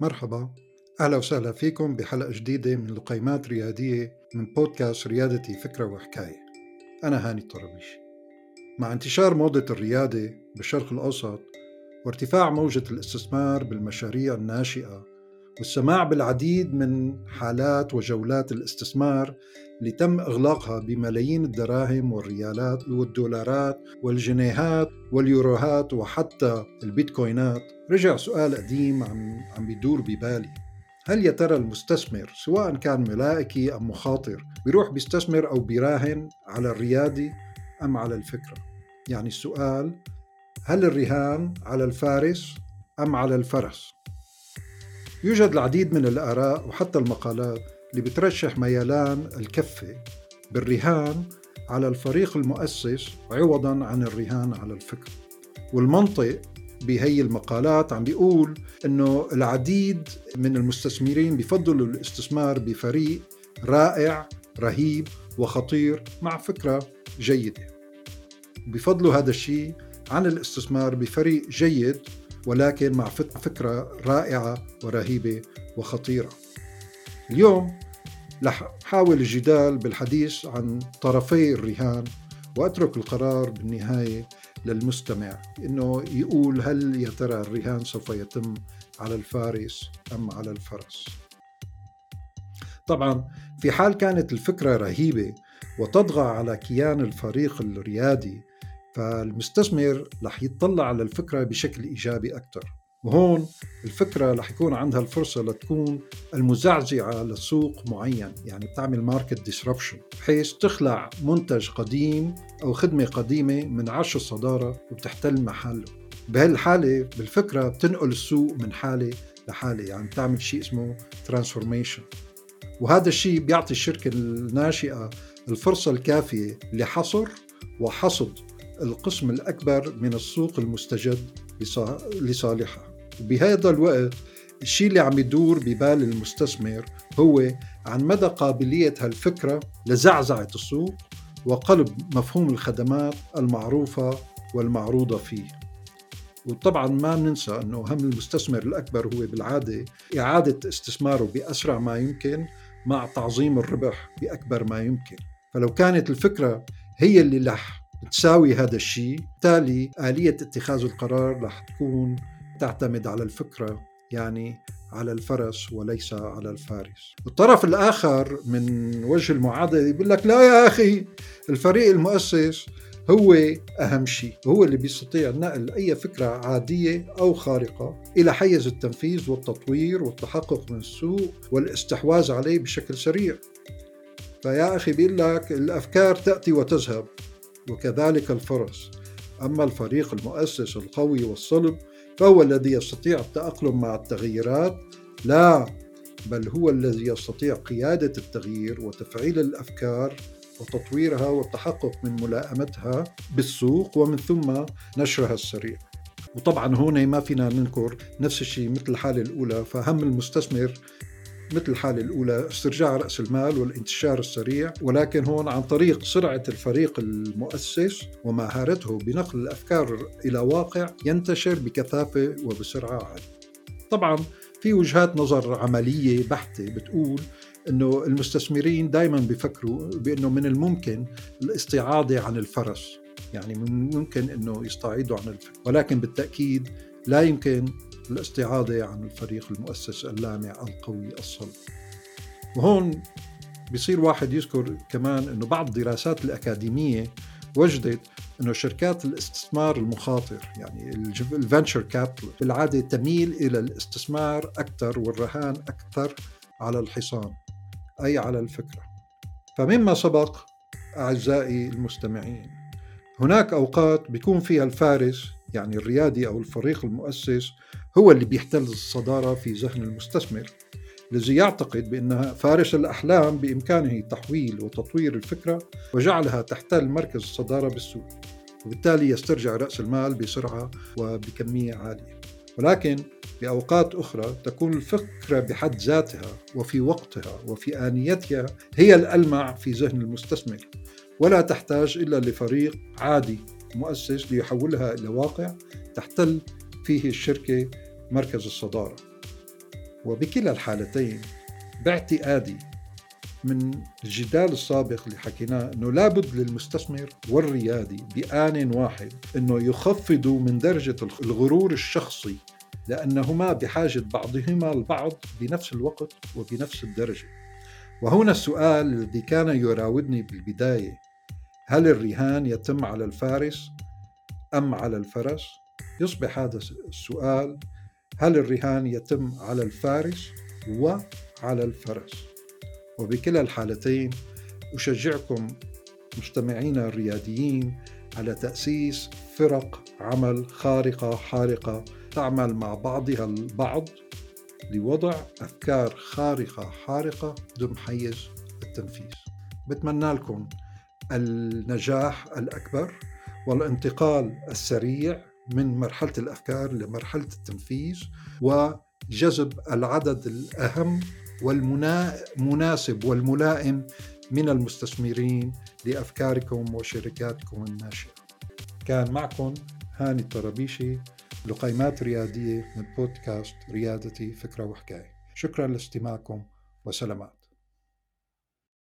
مرحبا. أهلا وسهلا فيكم بحلقة جديدة من لقيمات ريادية من بودكاست ريادتي فكرة وحكاية. أنا هاني الطرابيشي مع انتشار موضة الريادة بالشرق الأوسط وارتفاع موجة الاستثمار بالمشاريع الناشئة والسماع بالعديد من حالات وجولات الاستثمار اللي تم إغلاقها بملايين الدراهم والريالات والدولارات والجنيهات واليوروهات وحتى البيتكوينات. رجع سؤال قديم عم, عم بيدور ببالي. هل يا ترى المستثمر سواء كان ملائكي أم مخاطر بيروح بيستثمر أو بيراهن على الريادي أم على الفكرة؟ يعني السؤال هل الرهان على الفارس أم على الفرس؟ يوجد العديد من الآراء وحتى المقالات اللي بترشح ميلان الكفة بالرهان على الفريق المؤسس عوضا عن الرهان على الفكر. والمنطق بهي المقالات عم بيقول إنه العديد من المستثمرين بفضلوا الاستثمار بفريق رائع رهيب وخطير مع فكرة جيدة. بفضلوا هذا الشيء عن الاستثمار بفريق جيد ولكن مع فكرة رائعة ورهيبة وخطيرة. اليوم رح حاول الجدال بالحديث عن طرفي الرهان وأترك القرار بالنهاية للمستمع إنه يقول هل يا ترى الرهان سوف يتم على الفارس أم على الفرس. طبعا في حال كانت الفكرة رهيبة وتطغى على كيان الفريق الريادي فالمستثمر رح يتطلع على الفكرة بشكل إيجابي أكثر وهون الفكرة رح يكون عندها الفرصة لتكون المزعزعة لسوق معين يعني بتعمل market disruption بحيث تخلع منتج قديم أو خدمة قديمة من عرش الصدارة وبتحتل محله. بهالحالة بالفكرة بتنقل السوق من حالة لحالة يعني بتعمل شيء اسمه ترانسفورميشن وهذا الشيء بيعطي الشركة الناشئة الفرصة الكافية لحصر وحصد القسم الأكبر من السوق المستجد لصالحها بهذا الوقت الشيء اللي عم يدور ببال المستثمر هو عن مدى قابلية هالفكرة لزعزعة السوق وقلب مفهوم الخدمات المعروفة والمعروضة فيه. وطبعا ما ننسى أنه هم المستثمر الأكبر هو بالعادة إعادة استثماره بأسرع ما يمكن مع تعظيم الربح بأكبر ما يمكن. فلو كانت الفكرة هي اللي رح تساوي هذا الشيء. بالتالي آلية اتخاذ القرار رح تكون تعتمد على الفكرة يعني على الفرس وليس على الفارس. الطرف الآخر من وجه المعادلة يقول لك لا يا أخي الفريق المؤسس هو أهم شيء هو اللي بيستطيع نقل أي فكرة عادية أو خارقة إلى حيز التنفيذ والتطوير والتحقق من السوق والاستحواذ عليه بشكل سريع. فيا أخي بيقول لك الأفكار تأتي وتذهب. وكذلك الفرس. أما الفريق المؤسس القوي والصلب فهو الذي يستطيع التأقلم مع التغييرات لا بل هو الذي يستطيع قيادة التغيير وتفعيل الأفكار وتطويرها والتحقق من ملائمتها بالسوق ومن ثم نشرها السريع. وطبعا هون ما فينا ننكر نفس الشيء مثل الحالة الأولى فهم المستثمر مثل الحالة الأولى استرجاع رأس المال والانتشار السريع ولكن هون عن طريق سرعة الفريق المؤسس ومهارته بنقل الأفكار إلى واقع ينتشر بكثافة وبسرعة عالية. طبعا في وجهات نظر عملية بحتة بتقول إنه المستثمرين دائما بيفكروا بإنه من الممكن الاستعاضة عن الفرس يعني ممكن إنه يستعيدوا عن الفرس ولكن بالتأكيد لا يمكن الاستعاضة عن الفريق المؤسس اللامع القوي الصلب. وهون بصير واحد يذكر كمان إنه بعض الدراسات الأكاديمية وجدت إنه شركات الاستثمار المخاطر يعني ال venture capital بالعاده تميل إلى الاستثمار أكثر والرهان أكثر على الحصان أي على الفكرة. فمما سبق أعزائي المستمعين هناك أوقات بيكون فيها الفارس يعني الريادي أو الفريق المؤسس هو اللي بيحتل الصدارة في ذهن المستثمر الذي يعتقد بأن فارس الأحلام بإمكانه تحويل وتطوير الفكرة وجعلها تحتل مركز الصدارة بالسوق وبالتالي يسترجع رأس المال بسرعة وبكمية عالية. ولكن بأوقات أخرى تكون الفكرة بحد ذاتها وفي وقتها وفي آنيتها هي الألمع في ذهن المستثمر ولا تحتاج إلا لفريق عادي مؤسس ليحولها إلى واقع تحتل فيه الشركة مركز الصدارة. وبكلا الحالتين باعتقادي من الجدال السابق اللي حكيناه إنه لابد للمستثمر والريادي بآن واحد إنه يخفضوا من درجة الغرور الشخصي لأنهما بحاجة بعضهما البعض بنفس الوقت وبنفس الدرجة. وهنا السؤال الذي كان يراودني بالبداية. هل الرهان يتم على الفارس أم على الفرس؟ يصبح هذا السؤال هل الرهان يتم على الفارس وعلى الفرس وبكلا الحالتين أشجعكم مستمعينا الرياديين على تأسيس فرق عمل خارقة حارقة تعمل مع بعضها البعض لوضع أفكار خارقة حارقة ضمن حيز التنفيذ بتمنى لكم النجاح الأكبر والانتقال السريع من مرحلة الأفكار لمرحلة التنفيذ وجذب العدد الأهم والمناسب والملائم من المستثمرين لأفكاركم وشركاتكم الناشئة. كان معكم هاني الطرابيشي لقيمات ريادية من بودكاست ريادتي فكرة وحكاية. شكرا لاستماعكم وسلامات.